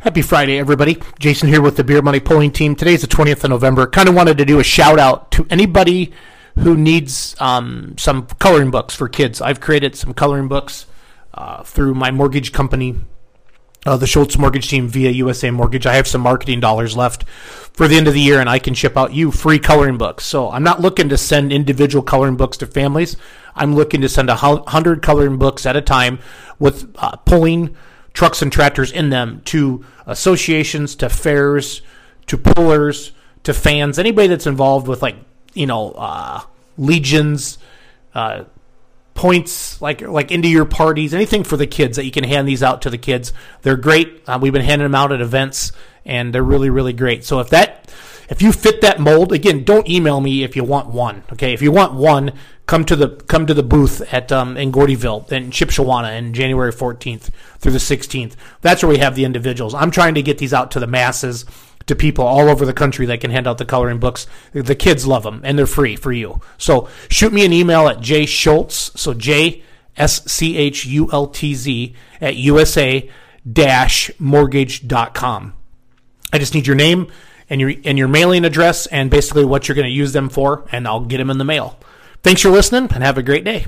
Happy Friday, everybody. Jason here with the Beer Money Pulling Team. Today's the 20th of November. Kind of wanted to do a shout out to anybody who needs um, some coloring books for kids. I've created some coloring books uh, through my mortgage company, uh, the Schultz Mortgage Team via USA Mortgage. I have some marketing dollars left for the end of the year, and I can ship out you free coloring books. So I'm not looking to send individual coloring books to families. I'm looking to send a hundred coloring books at a time with uh, pulling trucks and tractors in them to associations, to fairs, to pullers, to fans, anybody that's involved with like you know uh, legions, uh, points like like into your parties, anything for the kids that you can hand these out to the kids. They're great. Uh, we've been handing them out at events, and they're really really great. So if that if you fit that mold, again, don't email me if you want one. Okay, if you want one, come to the come to the booth at um, in Gordyville in Shipshewana in January 14th through the 16th. That's where we have the individuals. I'm trying to get these out to the masses, to people all over the country that can hand out the coloring books. The kids love them and they're free for you. So shoot me an email at J Schultz. So J S C H U L T Z at USA mortgage.com. I just need your name and your and your mailing address and basically what you're going to use them for, and I'll get them in the mail. Thanks for listening and have a great day.